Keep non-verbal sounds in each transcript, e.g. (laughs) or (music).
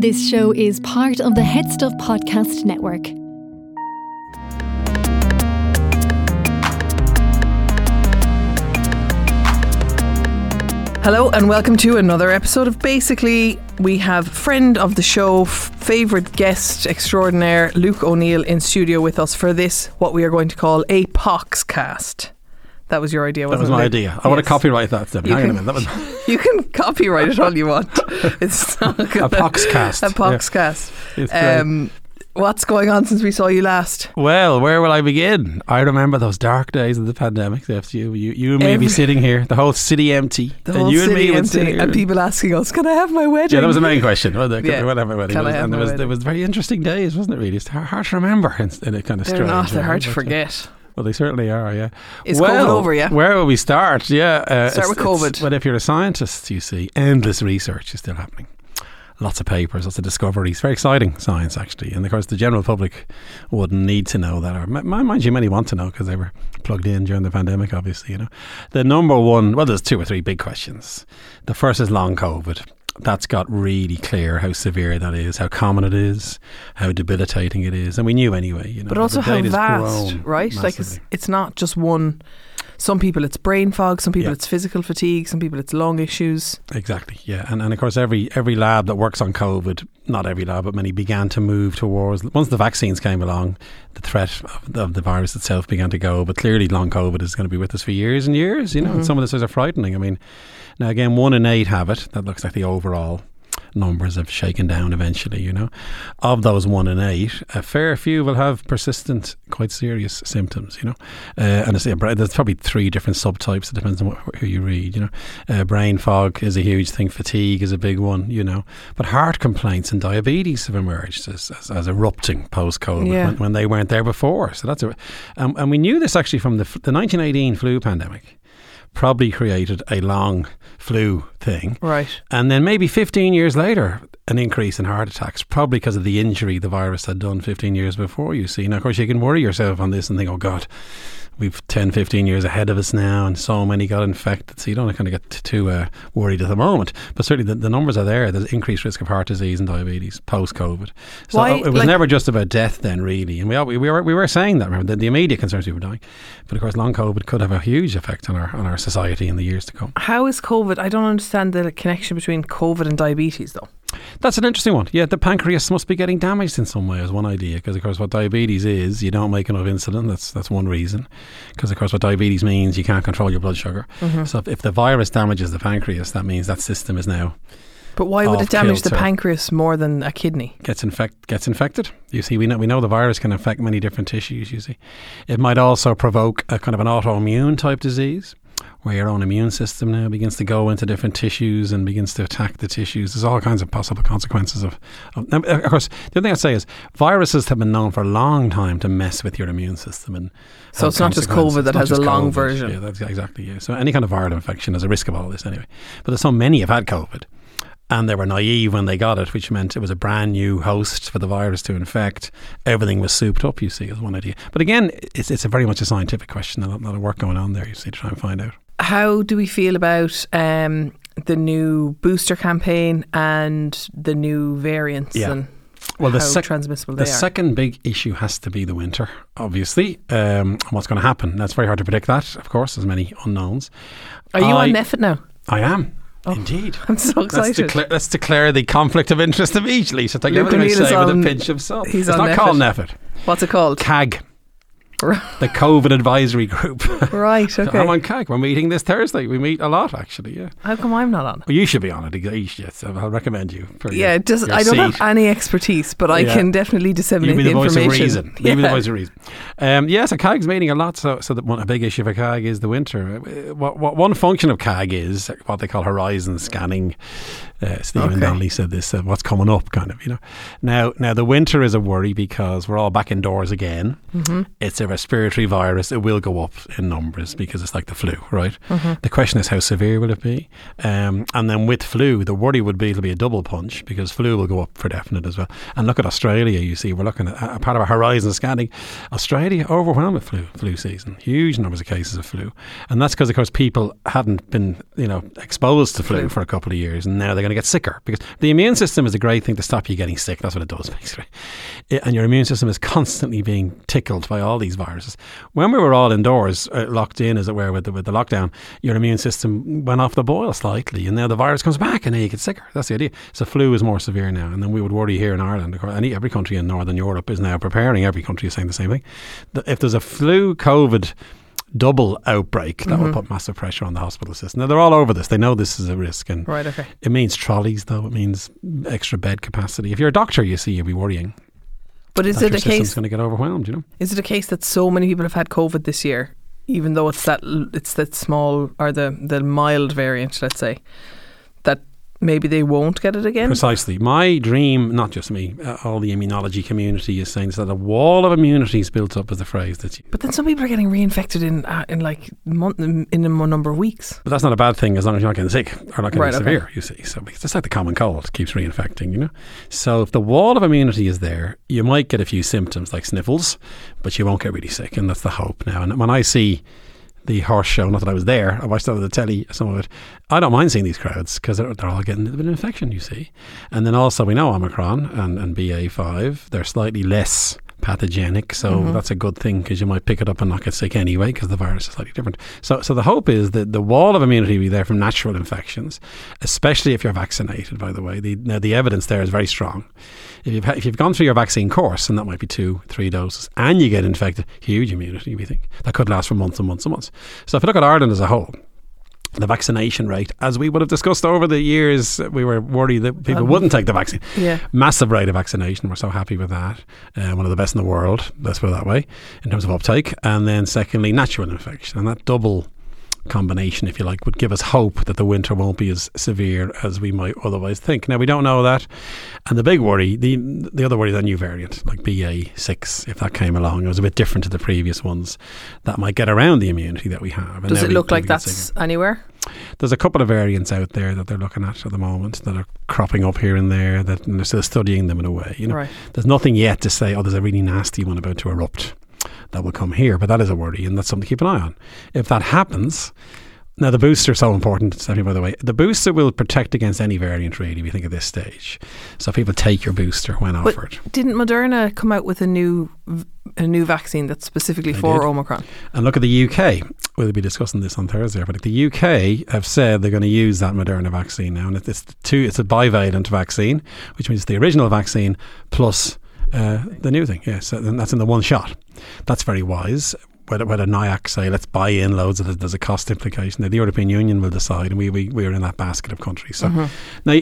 This show is part of the Head Stuff Podcast Network. Hello and welcome to another episode of Basically. We have friend of the show, f- favourite guest extraordinaire, Luke O'Neill, in studio with us for this, what we are going to call a Poxcast. That was your idea, That wasn't was my Luke? idea. I want to copyright that. Debbie. You Hang on a can- minute. That was (laughs) You can copyright it all you want. (laughs) It's not a gonna- Poxcast. (laughs) A Poxcast. Yeah. Um, what's going on since we saw you last? well, where will I begin? I remember those dark days of the pandemic. After you, you, you and me Every- be sitting here, the whole city empty, The and whole you and city me would sit empty, and people asking us, "Can I have my wedding?" Yeah, that was the main question. Well, the, Yeah. When I have my wedding, Can I have and my there was, wedding? there was very interesting days, wasn't it? Really, it's hard, hard to remember in, in a kind of They're strange. not. They're hard to uh, forget. Well, they certainly are. Yeah. Is well, COVID over? Yeah. Where will we start? Yeah. Uh, Start with COVID. Well, if you're a scientist, you see endless research is still happening. Lots of papers, lots of discoveries. Very exciting science, actually. And of course, the general public wouldn't need to know that, or mind you, many want to know because they were plugged in during the pandemic. Obviously, you know. The number one, well, there's two or three big questions. The first is long COVID. That's got really clear how severe that is, how common it is, how debilitating it is, and we knew anyway. You know, but also how vast, grown right? Like it's, it's not just one. Some people it's brain fog, some people Yeah. it's physical fatigue, some people it's lung issues. Exactly, yeah, and and of course every every lab that works on COVID, not every lab, but many began to move towards. Once the vaccines came along, the threat of, of the virus itself began to go. But clearly, long COVID is going to be with us for years and years. You know, and mm-hmm. some of the this is frightening. I mean, now again, one in eight have it. That looks like the overall numbers have shaken down eventually, you know. Of those one in eight, a fair few will have persistent, quite serious symptoms, you know. Uh, and yeah, there's probably three different subtypes. It depends on what, who you read, you know. Uh, brain fog is a huge thing. Fatigue is a big one, you know. But heart complaints and diabetes have emerged as, as, as erupting post-COVID Yeah. when, when they weren't there before. So that's a, um, and we knew this actually from the, the 1918 flu pandemic. Probably created a long flu thing. Right. And then maybe 15 years later, an increase in heart attacks, probably because of the injury the virus had done 15 years before, you see. Now, of course, you can worry yourself on this and think, oh, God, we've 10, 15 years ahead of us now, and so many got infected. So you don't kind of get too uh, worried at the moment. But certainly the, the numbers are there. There's increased risk of heart disease and diabetes post COVID. So Why, it was like- never just about death then, really. And we, all- we, we, were, we were saying that, remember, the, the immediate concerns people dying. But of course, long COVID could have a huge effect on our, on our society in the years to come. How is COVID? I don't understand the connection between COVID and diabetes, though. That's an interesting one. Yeah, the pancreas must be getting damaged in some way. Is one idea because, of course, what diabetes is, you don't make enough insulin. That's that's one reason. Because, of course, what diabetes means, you can't control your blood sugar. Mm-hmm. So, if, if the virus damages the pancreas, that means that system is now But why would it damage the pancreas more than a kidney? gets infect gets infected. You see, we know we know the virus can affect many different tissues. You see, it might also provoke a kind of an autoimmune type disease. Where your own immune system now begins to go into different tissues and begins to attack the tissues. There's all kinds of possible consequences of. of now, of course, the other thing I'd say is viruses have been known for a long time to mess with your immune system and. So it's not just. COVID that has a long COVID. version. Yeah, that's exactly yeah. So any kind of viral infection has a risk of all this anyway. But there's so many have had COVID and they were naive when they got it, which meant it was a brand new host for the virus to infect. Everything was souped up, you see, is one idea. But again, it's, it's a very much a scientific question. A lot, lot of work going on there, you see, to try and find out. How do we feel about um, the new booster campaign and the new variants Yeah. and Well, the, how sec- transmissible the are? second big issue has to be the winter, obviously. Um, what's going to happen? That's very hard to predict that, of course, there's many unknowns. Are you I- on NPHET now? I am. Oh. Indeed. I'm so Let's excited. declare, let's declare the conflict of interest of each, Lisa. Take Luke everything I say with a pinch of salt. he's it's on not called NPHET. NPHET. What's it called? CAG, (laughs) the COVID Advisory Group. right. Okay. I'm on CAG. We're meeting this Thursday. We meet a lot, actually. Yeah. How come I'm not on? Well, you should be on it. Yes, I'll recommend you. For Yeah, your, does, your I don't seat. have any expertise, but I Yeah. can definitely disseminate You the, the voice of information. reason. You be the Yeah. voice of reason. Um, yeah, so CAG's meeting a lot. So, so that one, a big issue for CAG is the winter. Uh, What, what one function of CAG is what they call horizon scanning. Uh, Stephen Okay. Donnelly said this. Uh, what's coming up, kind of. You know. Now, now the winter is a worry because we're all back indoors again. Mm-hmm. It's a respiratory virus. It will go up in numbers because it's like the flu, right? Mm-hmm. The question is how severe will it be? Um, and then with flu, the worry would be it'll be a double punch because flu will go up for definite as well. And look at Australia. You see, we're looking at a part of our horizon scanning. Australia overwhelmed with flu flu season. Huge numbers of cases of flu, and that's because of course people hadn't been you know exposed to flu, Flu. for a couple of years, and now they're going to get sicker because the immune system is a great thing to stop you getting sick. That's what it does, (laughs) basically. It, and your immune system is constantly being tickled by all these viruses. When we were all indoors, uh, locked in, as it were, with the, with the lockdown, your immune system went off the boil slightly, and now the virus comes back, and now you get sicker. That's the idea. So flu is more severe now, and then we would worry here in Ireland. Any every country in Northern Europe is now preparing. Every country is saying the same thing. If there's a flu, COVID double outbreak, that Mm-hmm. will put massive pressure on the hospital system. Now they're all over this. They know this is a risk, and Right, okay. it means trolleys, though. It means extra bed capacity. If you're a doctor, you see, you'll be worrying. But is it a case? going to get overwhelmed? You know, Is it a case that so many people have had COVID this year, even though it's that it's that small or the the mild variant, let's say, that maybe they won't get it again? precisely. My dream, not just me, uh, all the immunology community is saying is that a wall of immunity is built up. Is the phrase that. You, But then some people are getting reinfected in uh, in like month in a number of weeks. but that's not a bad thing as long as you're not getting sick or not getting Right, okay. severe. You see, so it's like the common cold it keeps reinfecting. You know, so if the wall of immunity is there, you might get a few symptoms like sniffles, but you won't get really sick, and that's the hope now. And when I see the horse show. Not that I was there. I watched it on the telly, some of it. I don't mind seeing these crowds because they're, they're all getting a bit of infection, you see. And then also we know Omicron and, and BA5, they're slightly less pathogenic. So mm-hmm. that's a good thing because you might pick it up and not get sick anyway because the virus is slightly different. So, so the hope is that the wall of immunity will be there from natural infections, especially if you're vaccinated, by the way. The, now, the evidence there is very strong. If you've, if you've gone through your vaccine course, and that might be two, three doses, and you get infected, huge immunity, we think. That could last for months and months and months. So if you look at Ireland as a whole, the vaccination rate, as we would have discussed over the years, we were worried that people wouldn't take the vaccine. Yeah. Massive rate of vaccination. We're so happy with that. Uh, one of the best in the world, let's put it that way, in terms of uptake. And then, secondly, natural infection. And that double combination, if you like, would give us hope that the winter won't be as severe as we might otherwise think. Now, we don't know that. And the big worry, the the other worry is a new variant, like BA6, if that came along. It was a bit different to the previous ones. That might get around the immunity that we have. Does it look like that's anywhere? There's a couple of variants out there that they're looking at at the moment that are cropping up here and there that and they're still studying them in a way. You know, Right. there's nothing yet to say, oh, there's a really nasty one about to erupt that will come here, but that is a worry and that's something to keep an eye on. If that happens, now the booster are so important, Stephanie, by the way. The booster will protect against any variant really, we think at this stage. So people take your booster when But offered. didn't Moderna come out with a new a new vaccine that's specifically They for did. Omicron? And look at the UK. We'll be discussing this on Thursday, but the UK have said they're going to use that Moderna vaccine now, and it's two. It's a bivalent vaccine, which means the original vaccine plus uh, the new thing. Yes, and that's in the one shot. That's very wise. Whether, whether NIAC say let's buy in loads of there's a cost implication. The European Union will decide, and we, we we're in that basket of countries. So now,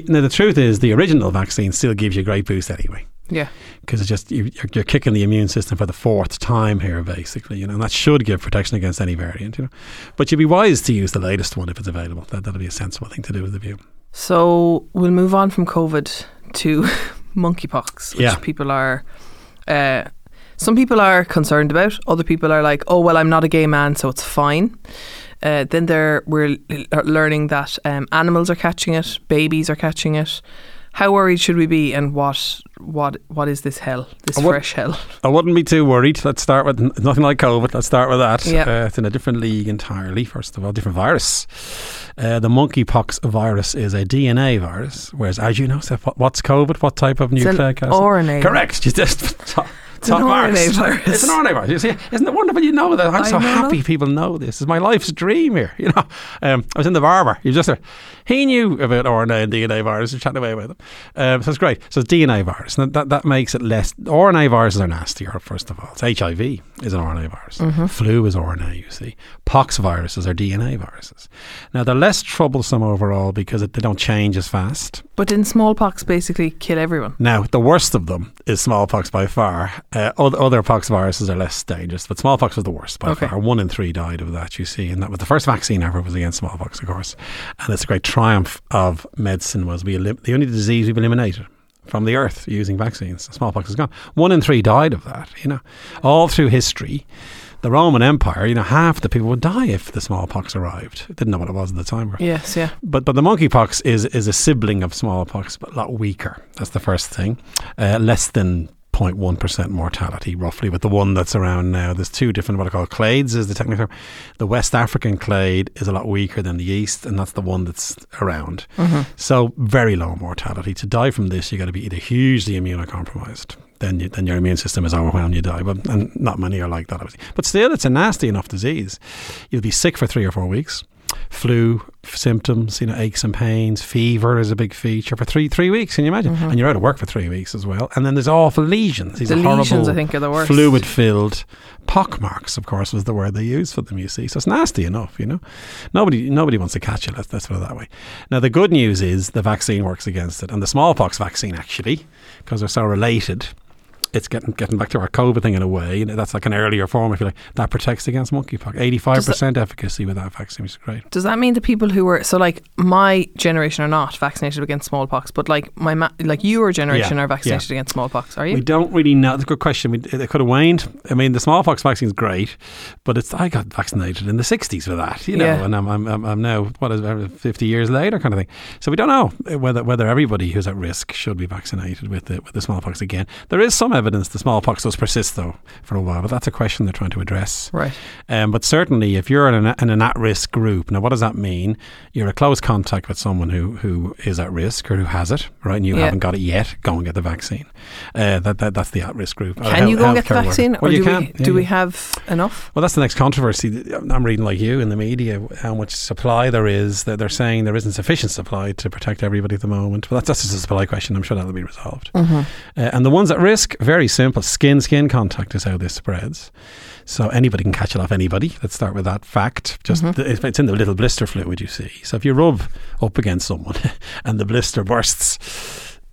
now the truth is, the original vaccine still gives you a great boost anyway Yeah. because it's just you, you're, you're kicking the immune system for the fourth time here, basically, you know, and that should give protection against any variant, you know. But you'd be wise to use the latest one if it's available. That that'll be a sensible thing to do with the view. So we'll move on from COVID to (laughs) monkeypox, which Yeah. people are. Uh, some people are concerned about. Other people are like, "Oh well, I'm not a gay man, so it's fine." Uh, then there, we're learning that um, animals are catching it, babies are catching it. How worried should we be, and what what what is this hell? This would- fresh hell? I wouldn't be too worried. Let's start with nothing like COVID. Let's start with that. Yeah. Uh, it's in a different league entirely. First of all, different virus. Uh, the monkeypox virus is a DNA virus, whereas, as you know, Steph, what's COVID? What type of nucleic acid? RNA. Correct. You just (laughs) top, It's an. RNA virus. It's an RNA virus. You see, isn't it wonderful? You know that. I'm I so know happy that. people know this. It's my life's dream here. You know, um, I was in the barber. You just he knew about RNA and DNA viruses. Chatting away about them. Um, so it's great. So it's DNA virus. And that that makes it less. RNA viruses are nastier. First of all, it's HIV is an RNA virus. Mm-hmm. Flu is RNA. You see, pox viruses are DNA viruses. Now they're less troublesome overall because it, they don't change as fast. But in smallpox, basically kill everyone. Now, the worst of them is smallpox by far. Uh, other, other pox viruses are less dangerous, but smallpox was the worst by Okay. far. One in three died of that, you see, and that was the first vaccine ever was against smallpox, of course. And it's a great triumph of medicine was we elim- the only disease we've eliminated from the earth using vaccines. Smallpox is gone. One in three died of that, you know. All through history, the Roman Empire, you know, half the people would die if the smallpox arrived. Didn't know what it was at the time. Yes, yeah. But but the monkeypox is is a sibling of smallpox, but a lot weaker. That's the first thing. Uh, less than 0.1% mortality, roughly, with the one that's around now. There's two different, what I call clades, is the technical term. The West African clade is a lot weaker than the East, and that's the one that's around. Mm-hmm. So, very low mortality. To die from this, you've got to be either hugely immunocompromised. Then, you, then your immune system is overwhelmed, you die. But and not many are like that, obviously. But still, it's a nasty enough disease. You'll be sick for three or four weeks flu symptoms, you know, aches and pains, fever is a big feature for three three weeks. Can you imagine? Mm-hmm. And you're out of work for three weeks as well. And then there's awful lesions. These The are horrible, lesions, I think, are the worst. Fluid filled pock marks, of course, was the word they used for them. You see, so it's nasty enough. You know, nobody nobody wants to catch it. Let's, let's put it that way. Now the good news is the vaccine works against it, and the smallpox vaccine actually, because they're so related it's getting getting back to our COVID thing in a way. That's like an earlier form, if you like. That protects against monkeypox. Eighty-five percent efficacy with that vaccine, which is great. Does that mean the people who were so like my generation are not vaccinated against smallpox, but like my ma- like your generation Yeah, are vaccinated against smallpox? Are you? We don't really know. That's a good question. We, it could have waned. I mean, the smallpox vaccine is great, but it's I got vaccinated in the '60s for that, you know, Yeah. and I'm, I'm, I'm, I'm now what is it, 50 years later, kind of thing. So we don't know whether whether everybody who's at risk should be vaccinated with the with the smallpox again. There is some evidence the smallpox does persist though for a while, but that's a question they're trying to address. Right. Um, but certainly, if you're in an, in an at-risk group, now what does that mean? You're a close contact with someone who, who is at risk or who has it, right? And you Yeah. haven't got it yet. Go and get the vaccine. Uh, that, that that's the at-risk group. Or Can hel- you go and get the vaccine, or Well, you do can. we Yeah, do we have enough? Well, that's the next controversy. I'm reading like you in the media how much supply there is. That they're saying there isn't sufficient supply to protect everybody at the moment. But that's, that's just a supply question. I'm sure that'll be resolved. Mm-hmm. Uh, and the ones at risk, very simple. Skin skin contact is how this spreads. So anybody can catch it off anybody. Let's start with that fact. Just Mm-hmm. th- it's in the little blister fluid you see. So if you rub up against someone (laughs) and the blister bursts,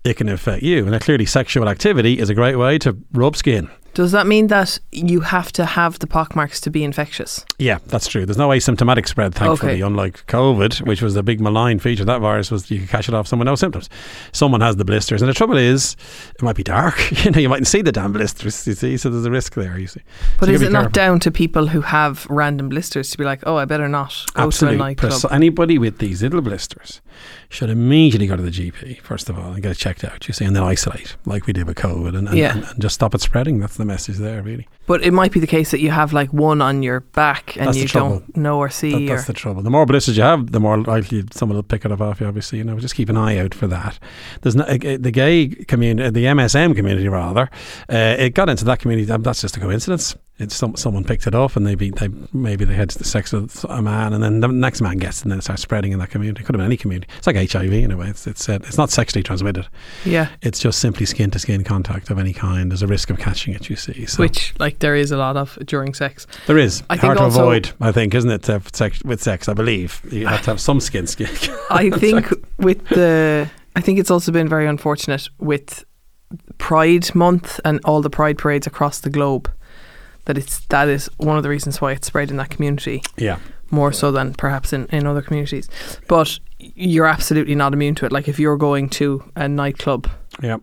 it can affect you. And clearly, sexual activity is a great way to rub skin. Does that mean that you have to have the pockmarks to be infectious? Yeah, that's true. There's no asymptomatic spread, thankfully, Okay. unlike COVID, which was the big malign feature. of That virus was you could catch it off someone no symptoms. Someone has the blisters, and the trouble is, it might be dark. (laughs) you know, you mightn't see the damn blisters. You see, so there's a risk there. You see, But So is it not down to people who have random blisters to be like, oh, I better not go Absolutely. to a nightclub? Pres- anybody with these little blisters should immediately go to the GP first of all and get it checked out. You see, and then isolate like we did with COVID, and, and, Yeah. and, and just stop it spreading. That's the message there, really. But it might be the case that you have like one on your back and That's you don't know or see. That, or, that's the trouble. The more blisters you have, the more likely someone will pick it up off you. Obviously, you know, just keep an eye out for that. There's no, uh, the gay community, the MSM community rather. Uh, it got into that community. that- That's just a coincidence. It's some, someone picked it off and they, be, they maybe they had sex with a man and then the next man gets it and then it starts spreading in that community. It could have been any community. It's like HIV in a way. It's it's, uh, it's not sexually transmitted. yeah. It's just simply skin to skin contact of any kind. There's a risk of catching it. You see, so Which, like, there is a lot of during sex. there is I think hard to avoid. I think, isn't it? Have sex, with sex, I believe you have to have some skin skin. (laughs) I think with the, I think it's also been very unfortunate with Pride Month and all the Pride parades across the globe. That it's that is one of the reasons why it's spread in that community yeah. more so than perhaps in, in other communities. But you're absolutely not immune to it. Like if you're going to a nightclub, Yeah.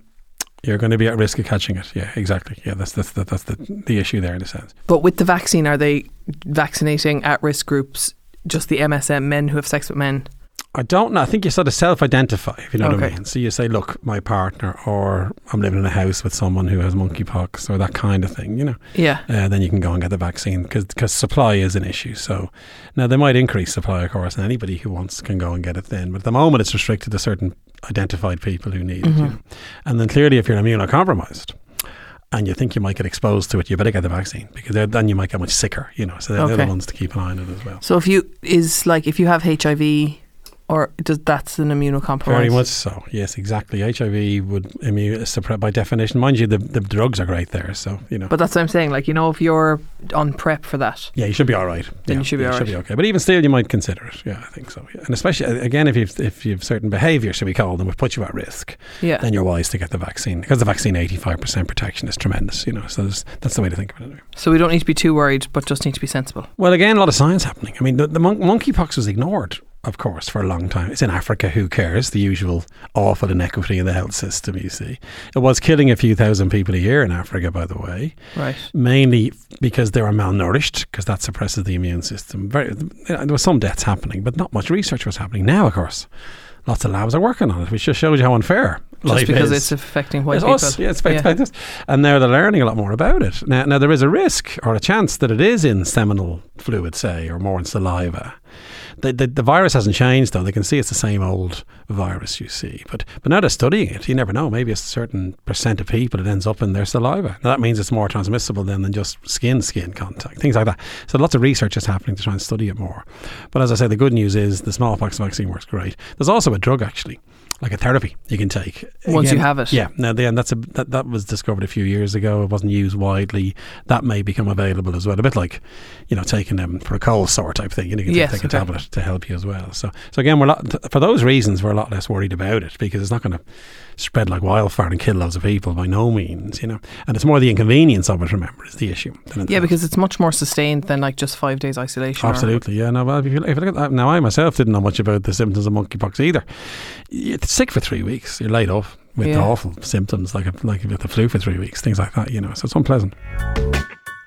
You're going to be at risk of catching it. Yeah, exactly. Yeah, that's that's the, that's the the issue there in a sense. but with the vaccine, are they vaccinating at risk groups? Just the MSM men who have sex with men. I don't know. I think you sort of self-identify, if you know what I mean. So you say, "Look, my partner," or "I'm living in a house with someone who has monkeypox," or that kind of thing. You know, Yeah. uh, then you can go and get the vaccine because supply is an issue. So now they might increase supply, of course, and anybody who wants can go and get it then. But at the moment, it's restricted to certain identified people who need it. You Mhm. know? And then clearly, if you're immunocompromised. And you think you might get exposed to it, you better get the vaccine because then you might get much sicker, you know. So they're, they're the ones to keep an eye on it as well. So if you is like if you have HIV, or does that's an immunocompromised? Very much so. Yes, exactly. HIV would immune suppress by definition. Mind you, the, the drugs are great there, so you know. But that's what I'm saying. Like you know, if you're on PrEP for that, yeah, you should be all right. Then yeah, you should be all should be okay. But even still, you might consider it. Yeah, I think so. Yeah. And especially uh, again, if you've if you've certain behaviours, should we call them, which put you at risk, yeah. then you're wise to get the vaccine because the vaccine, eighty five percent protection is tremendous. You know, so that's the way to think of it. So we don't need to be too worried, but just need to be sensible. Well, again, a lot of science happening. I mean, the, the mon- monkeypox was ignored, of course, for a long time. It's in Africa. Who cares? The usual awful inequity in the health system. You see, it was killing a few thousand people a year in Africa, by the way, Right. mainly because they were malnourished, because that suppresses the immune system. Very, there were some deaths happening, but not much research was happening. Now, of course, lots of labs are working on it, which just shows you how unfair just life because is. it's affecting white It's people. us, yeah, it's affecting us. And now they're learning a lot more about it. Now, now, there is a risk or a chance that it is in seminal fluid, say, or more in saliva. The, the, the virus hasn't changed, though. They can see it's the same old virus you see. But but now they're studying it. You never know. Maybe a certain percent of people it ends up in their saliva. Now, that means it's more transmissible then than just skin skin contact, things like that. So lots of research is happening to try and study it more. But as I say, the good news is the smallpox vaccine works great. There's also a drug actually like a therapy you can take Once you have it. Yeah, now then that's a that, that was discovered a few years ago. It wasn't used widely. That may become available as well. A bit like you know taking them for a cold sore type thing. You, know, you can Yes, take a tablet to help you as well. So so again, we're lot, for those reasons we're a lot less worried about it because it's not going to spread like wildfire and kill loads of people by no means. You know, and it's more the inconvenience of it. Remember, is the issue. than Yeah, because it's much more sustained than like just five days isolation. Absolutely, yeah. No, well, if you, if you look at that, now I myself didn't know much about the symptoms of monkeypox either. You're sick for three weeks. You're laid off with Yeah. awful symptoms like a, like with the flu for three weeks, things like that. You know, so it's unpleasant.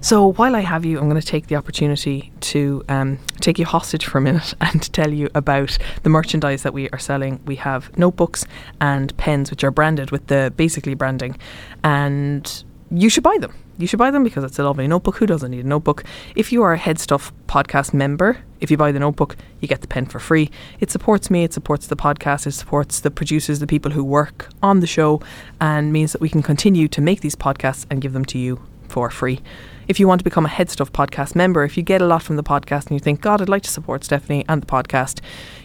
So while I have you, I'm going to take the opportunity to um, take you hostage for a minute (laughs) and tell you about the merchandise that we are selling. We have notebooks and pens, which are branded with the basically branding, and you should buy them. You should buy them because it's a lovely notebook. Who doesn't need a notebook? If you are a Head Stuff podcast member, if you buy the notebook, you get the pen for free. It supports me, it supports the podcast, it supports the producers, the people who work on the show, and means that we can continue to make these podcasts and give them to you for free. If you want to become a Head Stuff podcast member, if you get a lot from the podcast and you think, God, I'd like to support Stephanie and the podcast,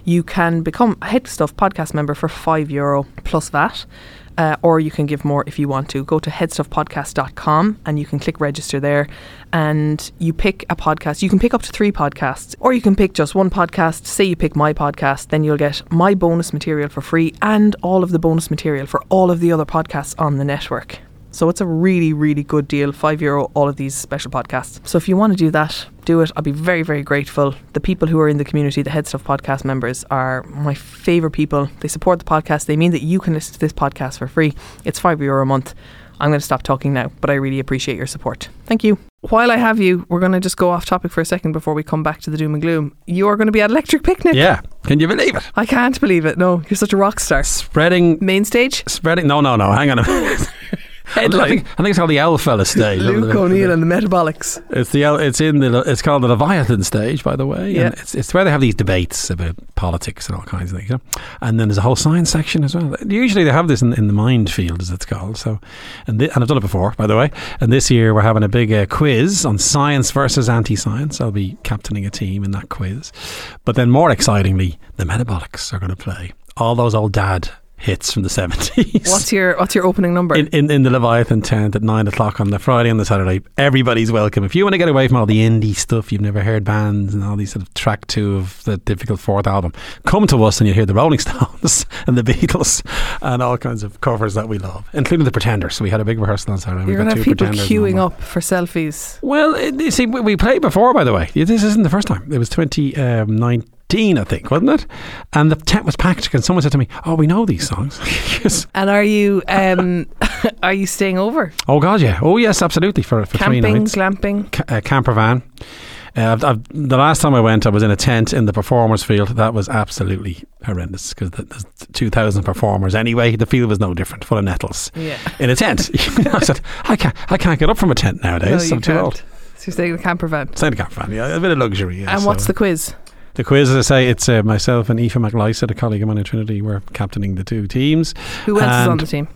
you can become a Head Stuff podcast member for five euro plus VAT. Uh, or you can give more if you want to. Go to headstuffpodcast.com and you can click register there and you pick a podcast. You can pick up to three podcasts or you can pick just one podcast. Say you pick my podcast, then you'll get my bonus material for free and all of the bonus material for all of the other podcasts on the network. So it's a really, really good deal. Five euro, all of these special podcasts. So if you want to do that, do it. I'll be very, very grateful. The people who are in the community, the Head Stuff podcast members, are my favourite people. They support the podcast. They mean that you can listen to this podcast for free. It's five euro a month. I'm going to stop talking now, but I really appreciate your support. Thank you. While I have you, we're going to just go off topic for a second before we come back to the doom and gloom. You are going to be at Electric Picnic. Yeah, can you believe it? I can't believe it. No, you're such a rock star. Spreading, Main stage, spreading. No, no, no. Hang on a minute. (laughs) I think, I think it's called the L fella stage. Luke O'Neill and the Metabolics. It's the it's in the it's called the Leviathan stage, by the way. Yeah. And it's it's where they have these debates about politics and all kinds of things. You know? And then there's a whole science section as well. Usually they have this in, in the Mindfield, as it's called. So, and thi- and I've done it before, by the way. And this year we're having a big uh, quiz on science versus anti-science. I'll be captaining a team in that quiz. But then more excitingly, the Metabolics are going to play all those old dad hits from the 70s. What's your What's your opening number? in, in, in the Leviathan tent at nine o'clock on the Friday and the Saturday. Everybody's welcome. If you want to get away from all the indie stuff, you've never heard bands and all these sort of track two of the difficult fourth album, come to us and you'll hear the Rolling Stones (laughs) and the Beatles and all kinds of covers that we love, including the Pretenders. So we had a big rehearsal on Saturday. You're going got to have two people queuing up for selfies. well, it, you see, we, we played before, by the way. This isn't the first time. It was 2019, I think, wasn't it? And the tent was packed. And someone said to me, "Oh, we know these songs." (laughs) Yes. And are you um, (laughs) are you staying over? Oh God, yeah. Oh yes, absolutely. For for three nights. glamping. Ca- uh, camper van. Uh, I've, I've, the last time I went, I was in a tent in the performers field. That was absolutely horrendous because there's 2,000 performers anyway. The field was no different, full of nettles. Yeah. In a tent. (laughs) I said, I can't, I can't get up from a tent nowadays. No, I'm too can't. old. So you're staying in the camper van. Stay in the camper van, yeah, a bit of luxury. Yeah, and what's the quiz? The quiz? As I say, it's uh, myself and Aoife McLysaght, a colleague of mine at Trinity. We're captaining the two teams. Who else is on the team?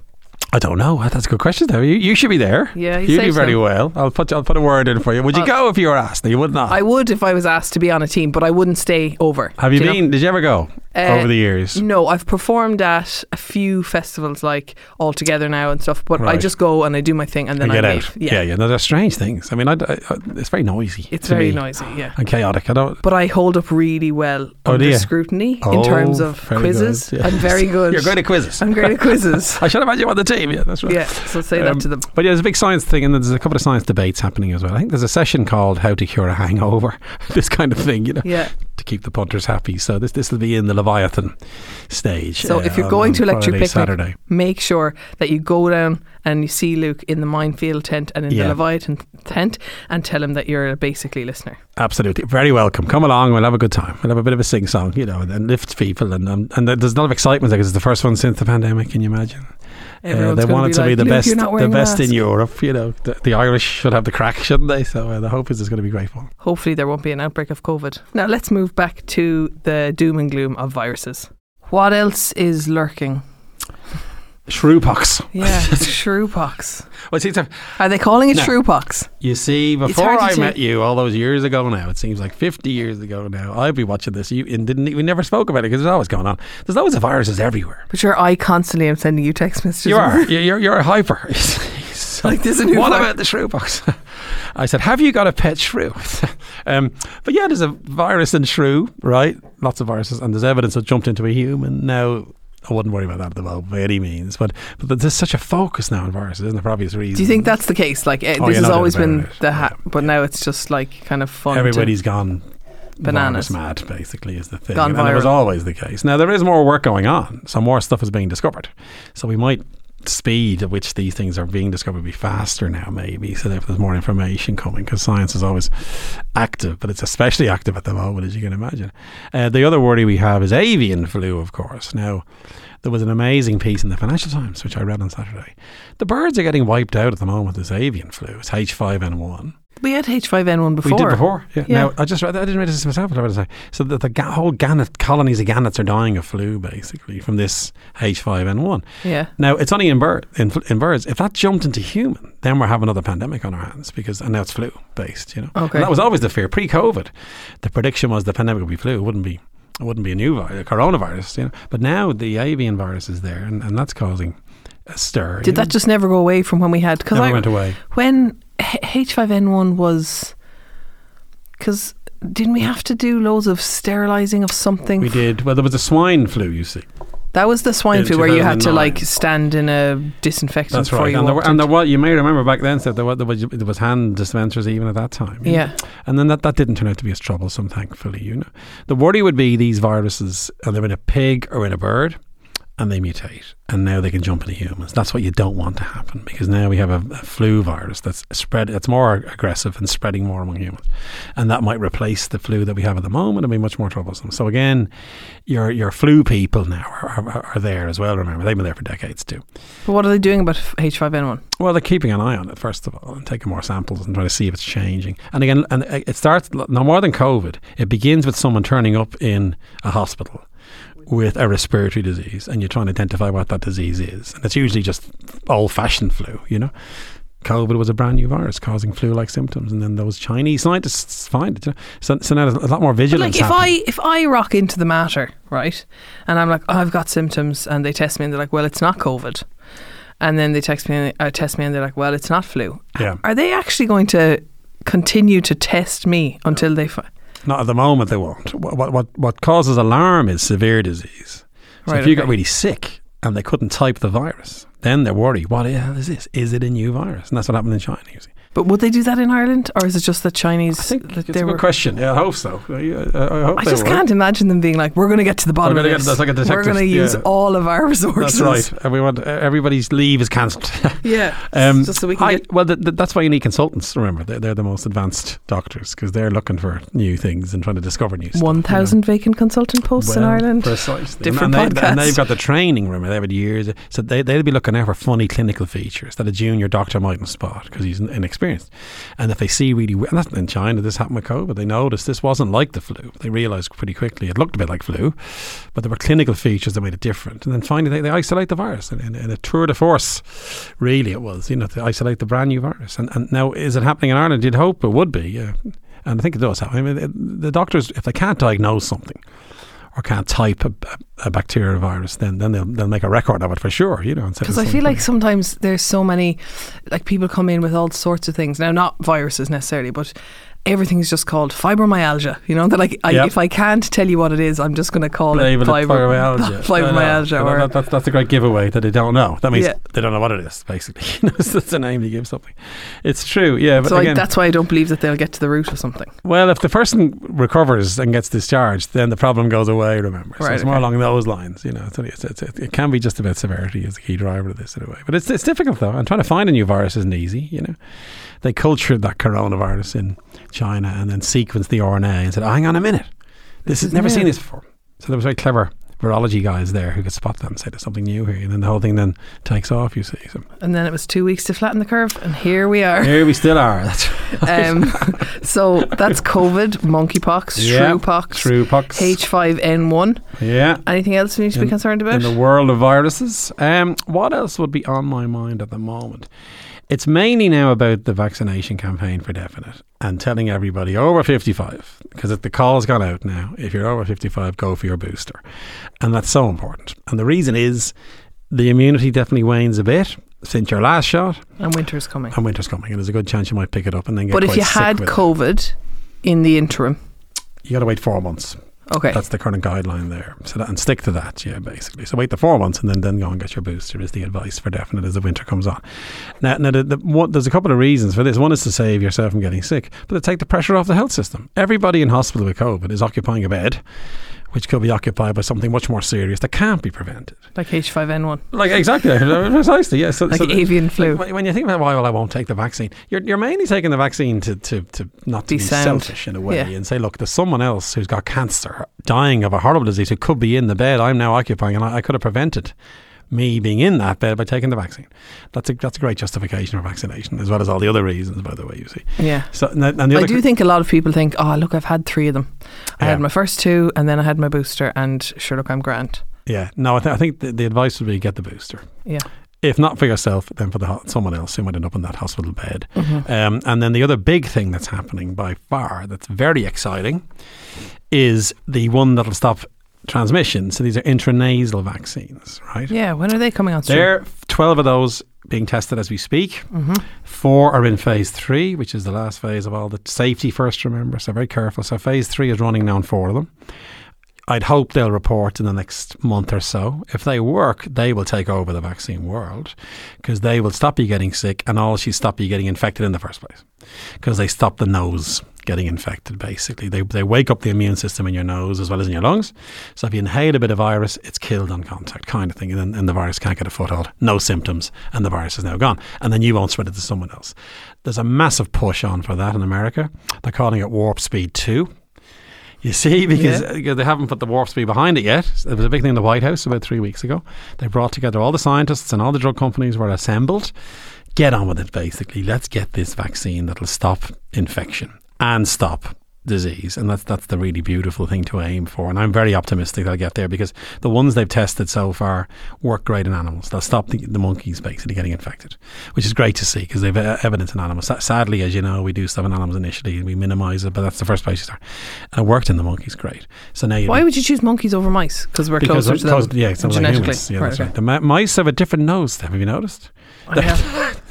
I don't know. That's a good question, though. You, you should be there. Yeah, you you do very so. well. I'll put I'll put a word in for you. Would you I'll- go if you were asked? No, you would not. I would if I was asked to be on a team, but I wouldn't stay over. Have you know? been? Did you ever go Uh, over the years? No, I've performed at a few festivals like All Together now and stuff, but I just go and I do my thing and then and get I out. leave. Yeah, yeah. No, they're strange things. I mean, I, I- I- it's very noisy. It's very me. noisy, yeah. and chaotic. I don't. But I hold up really well Oh, under you? scrutiny Oh, in terms of quizzes. good, yeah. I'm very (laughs) good. You're great at quizzes. I'm great at quizzes. (laughs) I should imagine you on the team. Yeah, that's right. yeah, so say Um, that to them. But yeah, there's a big science thing, and then there's a couple of science debates happening as well. I think there's a session called "How to Cure a Hangover," (laughs) this kind of thing, you know, Yeah. to keep the punters happy. So this this will be in the Leviathan stage. So uh, if you're going on to Electric Friday, Picnic, Saturday, make sure that you go down and you see Luke in the Mindfield tent and in Yeah. the Leviathan tent and tell him that you're a basically listener. absolutely, very welcome. Come along, we'll have a good time. We'll have a bit of a sing song, you know, and, and lift people, and um, and there's a lot of excitement there because it's the first one since the pandemic. Can you imagine? Uh, they want it to like, be the "Luke, best, the best in. Europe. You know, the, the Irish should have the crack, shouldn't they? So uh, the hope is it's going to be great fun. Hopefully, there won't be an outbreak of COVID. Now, let's move back to the doom and gloom of viruses. What else is lurking? Shrewpox. Yeah, (laughs) shrewpox. Well, see, it's- Are they calling it No. shrewpox? you see, before to I met you all those years ago now, it seems like 50 years ago now, I'd be watching this. You and didn't we never spoke about it because it's always going on. There's of viruses everywhere. But sure, I constantly am sending you text messages. You are. (laughs) You're, you're, you're a hyper. (laughs) So, Like, new what vi- about the shrewpox? I said, have you got a pet shrew? um, but yeah, there's a virus in shrew, right? Lots of viruses, and there's evidence that jumped into a human. Now, I wouldn't worry about that at the moment by any means, but but there's such a focus now on viruses, isn't there, for obvious reasons? Do you think that's the case? Like, eh, Oh, this has always been it. the ha- but now it's just like kind of fun. Everybody's gone Bananas. mad, basically, is the thing. Gone and it was always the case. Now, there is more work going on, so more stuff is being discovered. So we might speed at which these things are being discovered be faster now maybe. So there's more information coming because science is always active but it's especially active at the moment as you can imagine. Uh, the other worry we have is avian flu of course. Now there was an amazing piece in the Financial Times which I read on Saturday. The birds are getting wiped out at the moment with this avian flu. It's H5N1 We had H5N1 before. we did before. Yeah. Yeah. Now I just read, I didn't read this myself. But I read it. So that the ga- whole gannet colonies of gannets are dying of flu basically from this H5N1. Yeah. Now it's only in bird in, in birds. If that jumped into human, then we're having another pandemic on our hands because and now it's flu based. You know. Okay. And that was always the fear pre-COVID. The prediction was the pandemic would be flu. It wouldn't be. It wouldn't be a new virus, a coronavirus. You know. But now the avian virus is there, and, and that's causing a stir. Did you know. that just never go away from when we had? Because I went away? when H5N1 was, because didn't we have to do loads of sterilizing of something? We did. Well, there was a swine flu. You see. That was the swine flu where you had to like stand in a disinfectant That's before right. you And there, were, and there was, you may remember back then said there was, there was there was hand dispensers even at that time. know. Yeah. And then that, that didn't turn out to be as troublesome, thankfully. You know, the worry would be these viruses are they're in a pig or in a bird, and they mutate, and now they can jump into humans. That's what you don't want to happen because now we have a, a flu virus that's spread. It's more aggressive and spreading more among humans, and that might replace the flu that we have at the moment and be much more troublesome. So again, your your flu people now are, are, are there as well. Remember, they've been there for decades too. But what are they doing about H5N1? Well, they're keeping an eye on it first of all, and taking more samples and trying to see if it's changing. And again, and it starts no more than COVID. It begins with someone turning up in a hospital with a respiratory disease, and you're trying to identify what that disease is, and it's usually just old-fashioned flu. You know, COVID was a brand new virus causing flu-like symptoms, and then those Chinese scientists find it. So, so now there's a lot more But vigilance. like if happening. I if I rock into the Mater right, and I'm like oh, I've got symptoms, and they test me and they're like well it's not COVID, and then they text me and uh, test me and they're like well it's not flu. yeah. Are they actually going to continue to test me until they find? Not at the moment, they won't. What, what, what, what causes alarm is severe disease. So Right, if you got really sick and they couldn't type the virus, then they're worried, what the hell is this? Is it a new virus? And that's what happened in China, you see. But would they do that in Ireland, or is it just the Chinese? I think that it's they a were? good question. Yeah, I hope so. I, I, I hope I they just will. can't imagine them being like, "We're going to get to the bottom We're of this. that's like a We're going to use yeah. all of our resources." That's right. Everyone, everybody's leave is cancelled. (laughs) Yeah, Um, just so we can I- well, th th that's why you need consultants. Remember, they're, they're the most advanced doctors because they're looking for new things and trying to discover new. One you know. thousand vacant consultant posts in Ireland. Precisely. Different and, they, and they've got the training, remember, they've had years. So they, they'll be looking out for funny clinical features that a junior doctor mightn't spot because he's in- inexperienced. And if they see really, and that's in China, this happened with COVID, they noticed this wasn't like the flu. They realised pretty quickly it looked a bit like flu, but there were clinical features that made it different. And then finally they, they isolate the virus in a tour de force, really it was, you know, to isolate the brand new virus. And, and now, is it happening in Ireland? You'd hope it would be, yeah. And I think it does happen. I mean, the doctors, if they can't diagnose something, or can't type a, a bacterial virus, then then they'll, they'll make a record of it for sure. You know, Because I feel like sometimes there's so many, like people come in with all sorts of things. Now, not viruses necessarily, but everything's just called fibromyalgia. You know, that like I, Yep. if I can't tell you what it is, I'm just going to call label it fibro- fibromyalgia. fibromyalgia. (laughs) Or, that, that, that's a great giveaway that they don't know. That means Yeah. they don't know what it is. Basically, (laughs) that's the name you give something. It's true. Yeah, but so I, that's why I don't believe that they'll get to the root of something. well, if the person recovers and gets discharged, then the problem goes away. Remember, so Right, it's more along those lines. You know, it's, it's, it's, it, it can be just about severity as the key driver of this in a way, but it's it's difficult though. And trying to find a new virus isn't easy. You know, they cultured that coronavirus in China and then sequenced the RNA and said, oh, "Hang on a minute, this, This is never new." seen this before." So there was very clever virology guys there who could spot that and say there's something new here, and then the whole thing then takes off. You see, so And then it was two weeks to flatten the curve, and here we are. here we still are. That's (laughs) Um, so that's COVID, monkeypox, Yeah, shrewpox, Shrewpox. H5N1. yeah. Anything else we need to be concerned about? in the world of viruses. Um, what else would be on my mind at the moment? It's mainly now about the vaccination campaign for definite and telling everybody over 55 because the call's gone out now. If you're over 55, go for your booster. And that's so important. And the reason is the immunity definitely wanes a bit since your last shot and winter's coming. and winter's coming. And there's a good chance you might pick it up and then get But if you had with it. COVID in the interim, you got to wait four months. Okay. That's the current guideline there. So that, and stick to that, yeah, basically. So wait the four months and then, then go and get your booster is the advice for definite as the winter comes on. Now, now the, the, one, there's a couple of reasons for this. One is to save yourself from getting sick, but to take the pressure off the health system. Everybody in hospital with COVID is occupying a bed, which could be occupied by something much more serious that can't be prevented. like H5N1, Like exactly, (laughs) precisely, yeah. So, like so the- avian flu. like, when- when you think about why well I won't take the vaccine, you're you're mainly taking the vaccine to to, to not to Be be, selfish in a way Yeah. and say, look, there's someone else who's got cancer, dying of a horrible disease, who could be in the bed I'm now occupying, and I, I could have prevented me being in that bed by taking the vaccine. That's a that's a great justification for vaccination, as well as all the other reasons, by the way. You see, yeah. so and, I do think a lot of people think, oh, look, I've had three of them. I Yeah. had my first two, and then I had my booster, and sure, look, I'm grand. yeah, no, I, th- I think the, the advice would be get the booster. Yeah. If not for yourself, then for the ho- someone else who might end up in that hospital bed. Mm-hmm. Um, and then the other big thing that's happening by far that's very exciting is the one that'll stop transmission. So these are intranasal vaccines, right? Yeah, when are they coming on stream? There are 12 of those being tested as we speak. Mm-hmm. Four are in phase three, which is the last phase of all the safety first, remember. So very careful. So phase three is running now on four of them. I'd hope they'll report in the next month or so. If they work, they will take over the vaccine world because they will stop you getting sick and also stop you getting infected in the first place because they stop the nose getting infected basically. They, they wake up the immune system in your nose as well as in your lungs. So if you inhale a bit of virus, it's killed on contact kind of thing and, and the virus can't get a foothold. No symptoms and the virus is now gone. And then you won't spread it to someone else. There's a massive push on for that in America. They're calling it Warp Speed 2. You see, (laughs) because Yeah. they haven't put the warp speed behind it yet. There was a big thing in the White House about three weeks ago. They brought together all the scientists and all the drug companies were assembled. Get on with it, basically. Let's get this vaccine that'll stop infection and stop disease, and that's that's the really beautiful thing to aim for. And I'm very optimistic they'll get there because the ones they've tested so far work great in animals. They'll stop the, the monkeys basically getting infected, which is great to see because they've evidence in animals. Sadly, as you know, we do stuff in animals initially and we minimise it, but that's the first place you start. And it worked in the monkeys great. So now you Why would you choose monkeys over mice? Because we're because closer to close- them yeah, so like humans. Yeah, Right, that's okay. right. The mice have a different nose. Have you noticed? (laughs)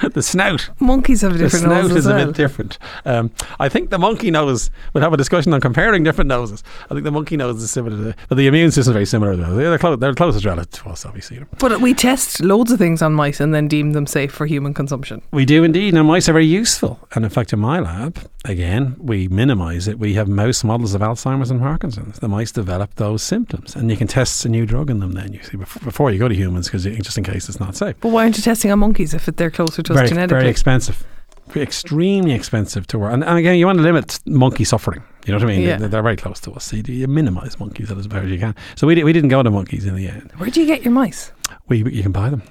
(laughs) The snout. Monkeys have a The different snout nose is as a bit different. Um, I think the monkey nose. We'll have a discussion on comparing different noses. I think the monkey nose is similar to, but the immune system is very similar. To. They're, close, they're closest relative to us, obviously. But we test loads of things on mice and then deem them safe for human consumption. We do indeed. Now, mice are very useful. And in fact, in my lab, again, we minimise it. We have mouse models of Alzheimer's and Parkinson's. The mice develop those symptoms. And you can test a new drug in them then, you see, before you go to humans, because just in case it's not safe. But why aren't you testing on monkeys if they're closer to us Very, genetically? very expensive. Extremely expensive to work. And, and again, you want to limit monkey suffering. You know what I mean? Yeah. They're, they're very close to us. So you, you minimise monkeys as best as you can. So we, we didn't go to monkeys in the end. Where do you get your mice? We, you can buy them.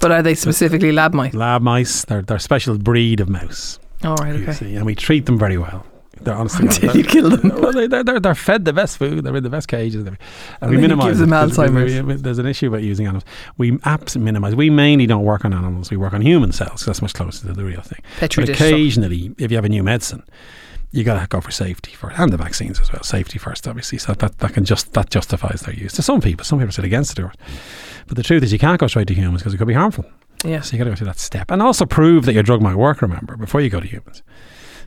But are they specifically lab mice? Lab mice, they're, they're a special breed of mouse. All right, okay. see, and we treat them very well. They're honestly Until you kill them. (laughs) well, they, they're, they're, they're fed the best food. They're in the best cages. And, And we minimise them it, 'cause we- Alzheimer's. we- there's an issue about using animals. We absolutely minimise. We mainly don't work on animals. We work on human cells. that's much closer to the real thing. Petri but dish. stuff. occasionally, if you have a new medicine, you got to go for safety first, and the vaccines as well. Safety first, obviously. So that that can just that justifies their use. To some people, some people sit against it, but the truth is, you can't go straight to humans because it could be harmful. Yeah. So you got to go through that step, and also prove that your drug might work. Remember before you go to humans.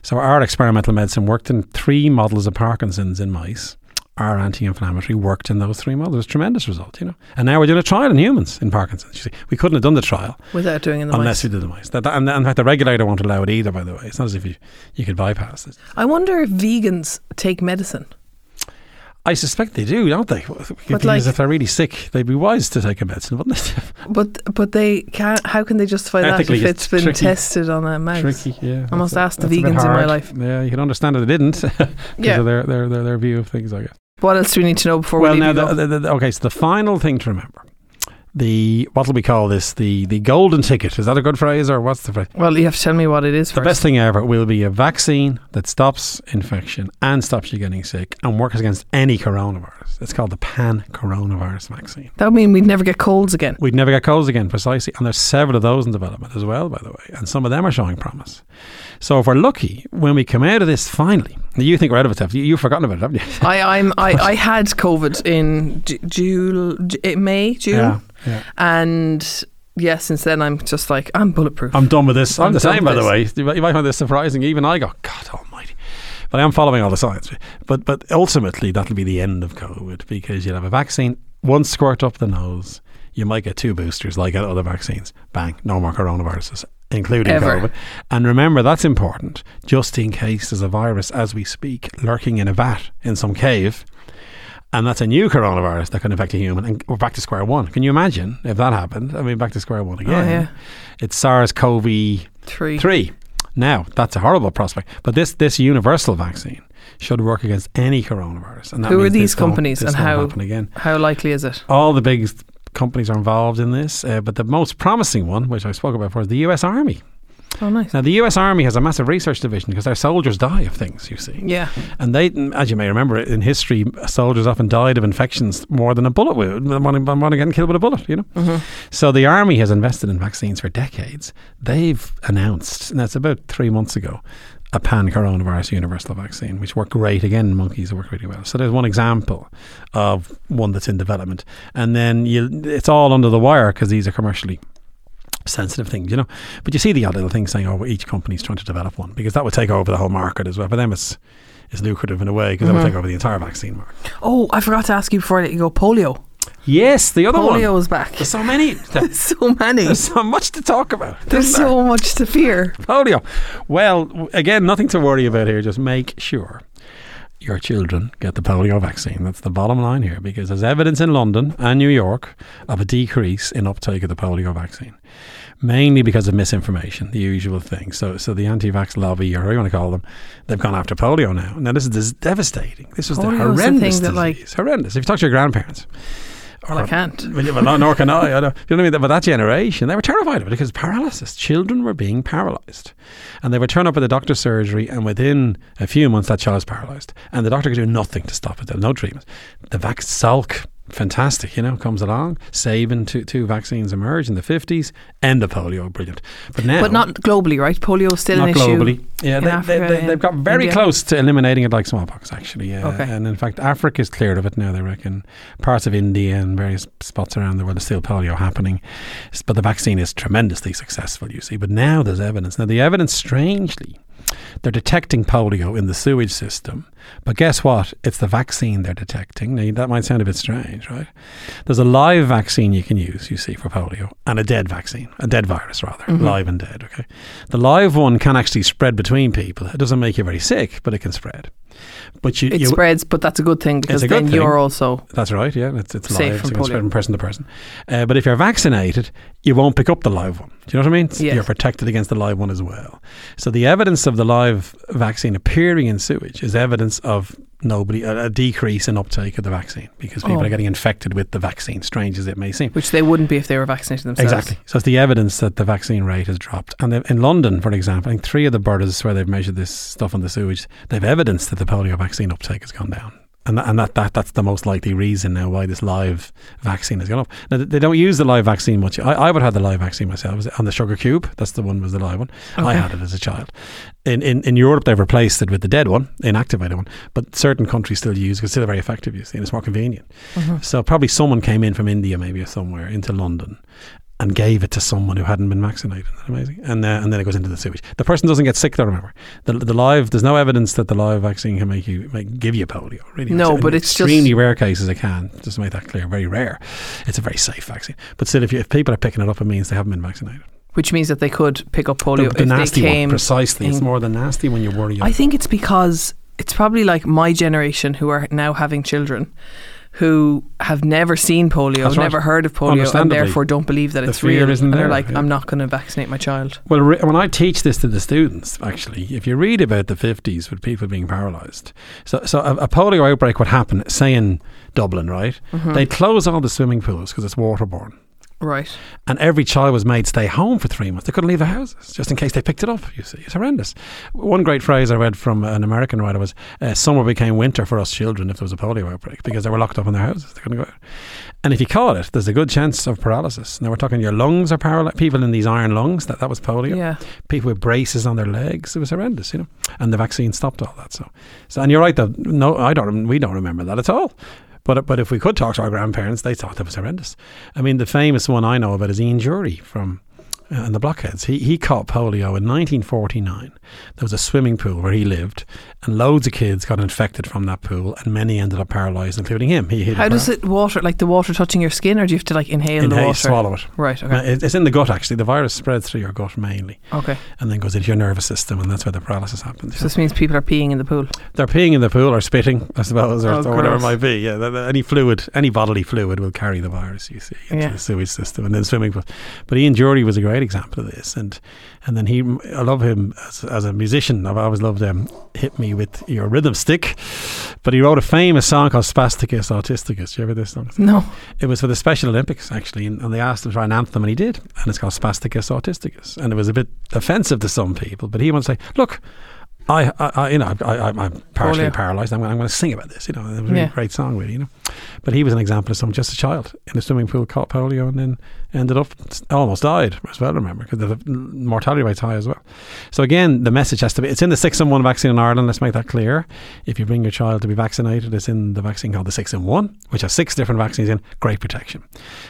So our experimental medicine worked in three models of Parkinson's in mice. Our anti-inflammatory worked in those three models. It was tremendous result, you know. And now we're doing a trial in humans in Parkinson's. You see, we couldn't have done the trial Without doing in the unless mice. we did the mice. That, that- and, and in fact, the regulator won't allow it either. By the way, it's not as if you you could bypass it. I wonder if vegans take medicine. I suspect they do, don't they? Because like- if they're really sick, they'd be wise to take a medicine, wouldn't they? (laughs) But but they can't. How can they justify that if it's it's been tricky. tested on a mouse? Tricky, yeah. I must ask the that's a bit vegans in my life. Yeah, you can understand that they didn't (laughs) because Yeah. of their, their, their, their view of things, I guess. What else do we need to know before well, we now, the, the, the, okay, so the final thing to remember the what will we call this? The the golden ticket. Is that a good phrase or what's the phrase? Well, you have to tell me what it is The first. best thing ever will be a vaccine that stops infection and stops you getting sick and works against any coronavirus. It's called the pan coronavirus vaccine. That would mean we'd never get colds again. We'd never get colds again, precisely. And there's several of those in development as well, by the way. And some of them are showing promise. So if we're lucky, when we come out of this finally, you think we're out of it, Steph. You, you've forgotten about it, haven't you? (laughs) I I'm I, I had COVID in Ju- Jul, Ju- eh, May June, Yeah, yeah. and yeah, since then I'm just like I'm bulletproof. I'm done with this. I'm, I'm the same, by the way. You might, you might find this surprising. Even I go, God Almighty. But I am following all the science. But but ultimately, that'll be the end of COVID because you'll have a vaccine, one squirt up the nose. You might get two boosters, like at other vaccines. Bang, no more coronaviruses, including Ever. COVID. And remember, that's important, just in case there's a virus as we speak lurking in a vat in some cave. And that's a new coronavirus that can infect a human. And we're back to square one. Can you imagine if that happened? I mean, back to square one oh, again. Oh, yeah. It's SARS CoV Three. Three. Now, that's a horrible prospect. But this this universal vaccine should work against any coronavirus. And that Who are these companies and how- happen again? How likely is it? All the big companies are involved in this, uh, but the most promising one, which I spoke about before, is the U.S. Army. Oh, nice. Now, the U.S. Army has a massive research division because their soldiers die of things. You see, Yeah. and they, as you may remember, in history, soldiers often died of infections more than a bullet wound, one, one getting killed with a bullet. You know. hmm So the army has invested in vaccines for decades. They've announced, and that's about three months ago, a pan coronavirus universal vaccine, which worked great. Again, in monkeys it worked really well. So there's one example of one that's in development, and then you, it's all under the wire because these are commercially sensitive things, you know. But you see the odd little thing saying, "Oh, well, each company's trying to develop one," because that would take over the whole market as well. For them, it's it's lucrative in a way because that would Mhm. take over the entire vaccine market. Oh, I forgot to ask you before I let you go. Polio. Yes, the other one. Polio one. is back. There's so many. (laughs) so many. There's so much to talk about. There's there? so much to fear. polio. Well, again, nothing to worry about here. Just make sure your children get the polio vaccine. That's the bottom line here, because there's evidence in London and New York of a decrease in uptake of the polio vaccine, mainly because of misinformation, the usual thing. So, so the anti-vax lobby, or whatever you want to call them, they've gone after polio now. Now, this is, this is devastating. This was the Polio is the horrendous thing that, like- disease. horrendous. If you talk to your grandparents, Well, I can't. well, yeah, well, nor can I. I don't, you know what I mean? But that generation, they were terrified of it because paralysis. Children were being paralysed. And they would turn up at the doctor's surgery, and within a few months, that child child's paralysed. And the doctor could do nothing to stop it. There was no treatment. The vax Salk fantastic, you know, comes along. Sabin, two, two vaccines emerge in the 50s. End of polio, brilliant. But now. But not globally, right? Polio is still not an globally. issue. Yeah, in they, Africa, they, they, have got very India. close to eliminating it like smallpox, actually. Yeah. Okay. And in fact, Africa is cleared of it now, they reckon. Parts of India and various spots around the world, there's still polio happening. But the vaccine is tremendously successful, you see. But now there's evidence. Now, the evidence, strangely, they're detecting polio in the sewage system. But guess what? It's the vaccine they're detecting. Now, that might sound a bit strange, right? There's a live vaccine you can use, you see, for polio, and a dead vaccine, a dead virus, rather, Mm-hmm. live and dead, okay? The live one can actually spread between people. It doesn't make you very sick, but it can spread. But you, It you spreads, but that's a good thing because good then thing. you're also that's right, yeah. It's, it's Safe live, from so from person to person. Uh, but if you're vaccinated, you won't pick up the live one. Do you know what I mean? Yes. You're protected against the live one as well. So the evidence of the live vaccine appearing in sewage is evidence of nobody a, a decrease in uptake of the vaccine because people Oh. are getting infected with the vaccine, strange as it may seem. which they wouldn't be if they were vaccinated themselves. Exactly. So it's the evidence that the vaccine rate has dropped. And in London, for example, I think three of the boroughs where they've measured this stuff on the sewage, they've evidence that the polio vaccine uptake has gone down. And, that, and that, that that's the most likely reason now why this live vaccine has gone up. Now, they don't use the live vaccine much. I, I would have had the live vaccine myself. It on the sugar cube. That's the one was the live one. I had it as a child. In, in in Europe, they've replaced it with the dead one, inactivated one. But certain countries still use it. It's still a very effective, you see, and it's more convenient. So probably someone came in from India, maybe or somewhere, into London, and gave it to someone who hadn't been vaccinated. Isn't that amazing? And uh, and then it goes into the sewage. The person doesn't get sick, though. Remember, the, the live. There's no evidence that the live vaccine can make you make, give you polio. Really, No, in but it's just- extremely rare cases it can. Just to make that clear, very rare. It's a very safe vaccine. But still, if you, if people are picking it up, it means they haven't been vaccinated. Which means that they could pick up polio the, the if nasty they one, precisely. It's more than nasty when you worry. I think it's because it's probably like my generation who are now having children who have never seen polio, right. never heard of polio, and therefore don't believe that The it's real. and they're like, yeah. I'm not going to vaccinate my child. Well, re- when I teach this to the students, actually, if you read about the 50s with people being paralysed, so, so a, a polio outbreak would happen, say in Dublin, right? Mm-hmm. They'd close all the swimming pools because it's waterborne. Right. And every child was made stay home for three months. They couldn't leave their houses just in case they picked it up. You see, it's horrendous. One great phrase I read from an American writer was uh, "Summer became winter for us children if there was a polio outbreak because they were locked up in their houses. They couldn't go out." And if you caught it, there's a good chance of paralysis. Now we're talking your lungs are paralyzed. People in these iron lungs that that was polio. Yeah. People with braces on their legs. It was horrendous, you know. And the vaccine stopped all that. So, so and you're right. Though no, I don't. We don't remember that at all. But but if we could talk to our grandparents, they thought that was horrendous. I mean, the famous one I know about is Ian Dury from and the Blockheads. He he caught polio in 1949. There was a swimming pool where he lived, and loads of kids got infected from that pool, and many ended up paralysed, including him. He, How does it water, like the water touching your skin, or do you have to like inhale, the water? swallow it. Right. Uh, Okay. it- It's in the gut actually. The virus spreads through your gut mainly, Okay. and then goes into your nervous system, and that's where the paralysis happens. So this means people are peeing in the pool. They're peeing in the pool or spitting, I suppose, or, Oh, or whatever it might be. Yeah, any fluid, any bodily fluid will carry the virus. You see, into Yeah. the sewage system and then swimming pool. But Ian Dury was a great example of this, and and then he, I love him as, as a musician. I've always loved him. Hit me with your rhythm stick. But he wrote a famous song called Spasticus Autisticus. Do you ever this song? No. It was for the Special Olympics, actually, and, and they asked him to write an anthem, and he did. And it's called Spasticus Autisticus. And it was a bit offensive to some people, but he to say, look, I, I, I you know, I, I, I'm partially paralysed. I'm, I'm going to sing about this. You know, it was a Yeah. great song, really. You know, but he was an example of someone just a child in a swimming pool caught polio and then ended up almost died as well. Remember, because the mortality rate's high as well. So again, the message has to be: it's in the six in one vaccine in Ireland. Let's make that clear. If you bring your child to be vaccinated, it's in the vaccine called the six in one, which has six different vaccines in. Great protection.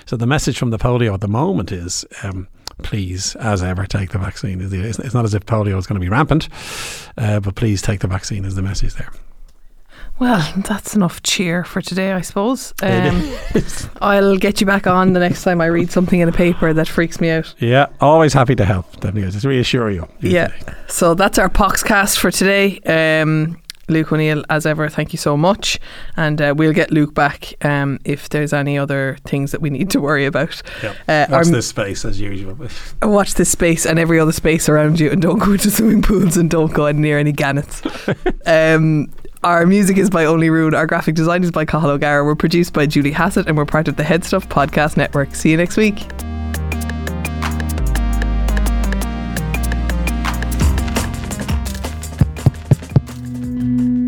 So the message from the polio at the moment is. Um, Please, as ever, take the vaccine. It's not as if polio is going to be rampant, uh, but please take the vaccine. Is the message there? Well, that's enough cheer for today, I suppose. Um, I'll get you back on the next time I read something in a paper that freaks me out. Yeah, always happy to help. Definitely, just reassure you. Yeah. So that's our Poxcast for today. Um, Luke O'Neill, as ever, thank you so much. And uh, we'll get Luke back um, if there's any other things that we need to worry about. Yep. Uh, Watch our- this space as usual. (laughs) Watch this space and every other space around you, and don't go into swimming pools and don't go near any gannets. (laughs) um, our music is by Only Rune. Our graphic design is by Cathal O'Gara. We're produced by Julie Hassett, and we're part of the Head Stuff Podcast Network. See you next week.